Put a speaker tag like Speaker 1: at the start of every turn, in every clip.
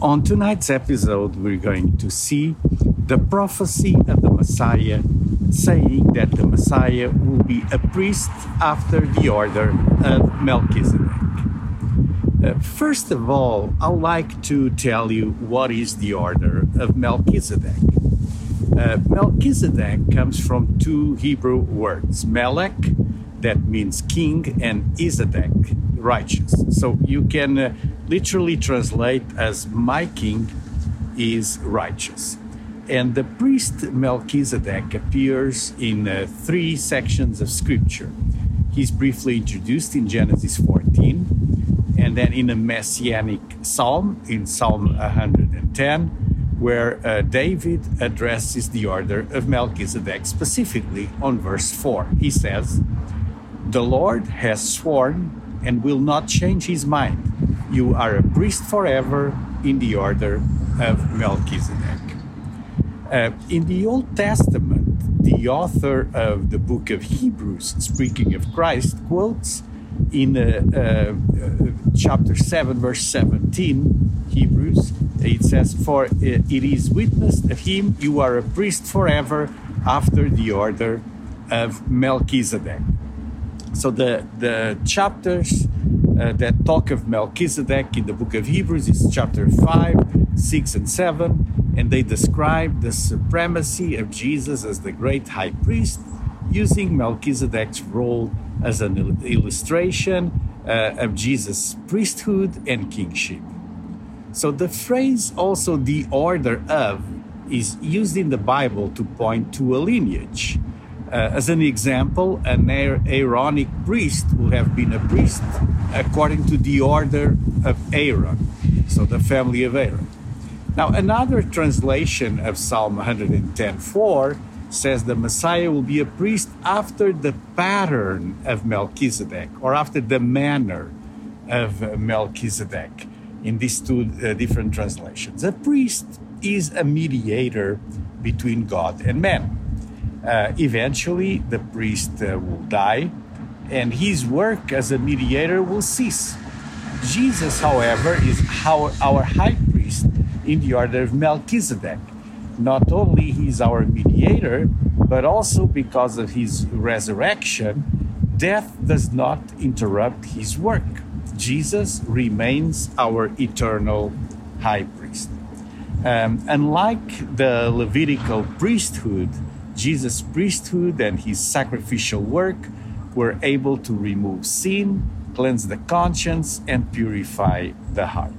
Speaker 1: On tonight's episode, we're going to see the prophecy of the Messiah saying that the Messiah will be a priest after the order of Melchizedek. Uh, first of all, I'd like to tell you what is the order of Melchizedek. Uh, Melchizedek comes from two Hebrew words, Melech, that means king, and tzedeq, righteous. So you can uh, literally translate as my king is righteous. And the priest Melchizedek appears in uh, three sections of scripture. He's briefly introduced in Genesis 14, and then in a messianic psalm, in Psalm 110, where uh, David addresses the order of Melchizedek specifically on verse 4. He says, the Lord has sworn and will not change his mind. You are a priest forever in the order of Melchizedek. Uh, in the Old Testament, the author of the book of Hebrews, speaking of Christ, quotes in uh, uh, chapter 7, verse 17, Hebrews, it says, For it is witnessed of him, you are a priest forever after the order of Melchizedek. So the the chapters uh, that talk of Melchizedek in the book of Hebrews is chapter five, six, and seven, and they describe the supremacy of Jesus as the great high priest, using Melchizedek's role as an illustration uh, of Jesus' priesthood and kingship. So the phrase also the order of is used in the Bible to point to a lineage. Uh, as an example, an Aaronic priest will have been a priest according to the order of Aaron, so the family of Aaron. Now, another translation of Psalm 110:4 says the Messiah will be a priest after the pattern of Melchizedek or after the manner of Melchizedek in these two uh, different translations. A priest is a mediator between God and man. Uh, eventually, the priest uh, will die, and his work as a mediator will cease. Jesus, however, is our, our high priest in the order of Melchizedek. Not only he is our mediator, but also because of his resurrection, death does not interrupt his work. Jesus remains our eternal high priest. Um, unlike the Levitical priesthood, Jesus' priesthood and his sacrificial work were able to remove sin, cleanse the conscience, and purify the heart.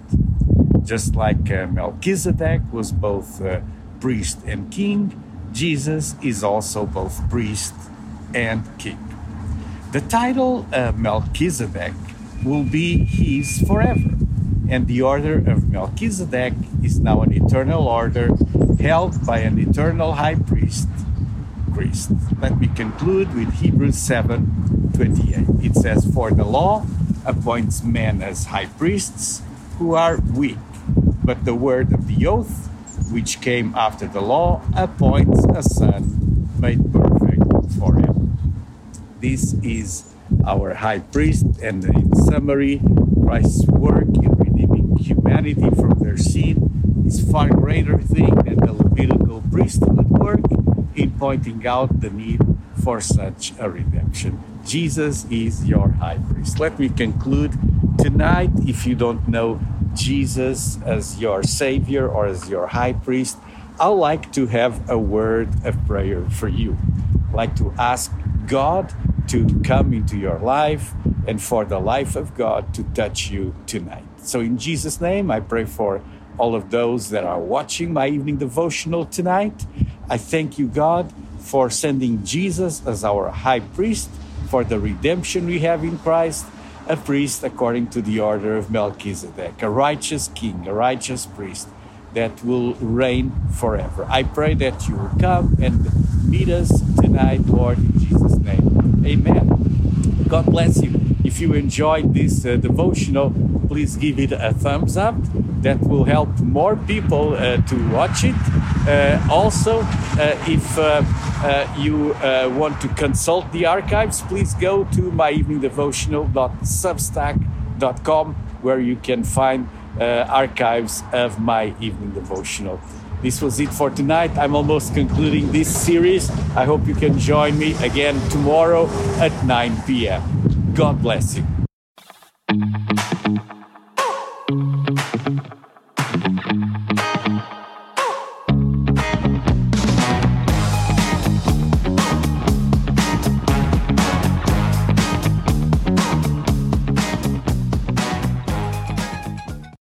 Speaker 1: Just like uh, Melchizedek was both uh, priest and king, Jesus is also both priest and king. The title uh, Melchizedek will be his forever, and the order of Melchizedek is now an eternal order held by an eternal high priest priest. Let me conclude with Hebrews 7 28. It says, For the law appoints men as high priests who are weak, but the word of the oath, which came after the law, appoints a son made perfect forever. This is our high priest, and in summary, Christ's work in redeeming humanity from their sin is far greater thing than the Levitical priesthood work in pointing out the need for such a redemption. Jesus is your high priest. Let me conclude tonight. If you don't know Jesus as your Savior or as your high priest, I'd like to have a word of prayer for you. I'd like to ask God to come into your life and for the life of God to touch you tonight. So, in Jesus' name, I pray for all of those that are watching my evening devotional tonight. I thank you, God, for sending Jesus as our high priest for the redemption we have in Christ, a priest according to the order of Melchizedek, a righteous king, a righteous priest. that will reign forever. I pray that you will come and meet us tonight, Lord, in Jesus' name. Amen. God bless you. If you enjoyed this uh, devotional, please give it a thumbs up. That will help more people uh, to watch it. Uh, also, uh, if uh, uh, you want to consult the archives, please go to myeveningdevotional.substack.com where you can find archives of my evening devotional. This was it for tonight. I'm almost concluding this series. I hope you can join me again tomorrow at 9 p.m. God bless you.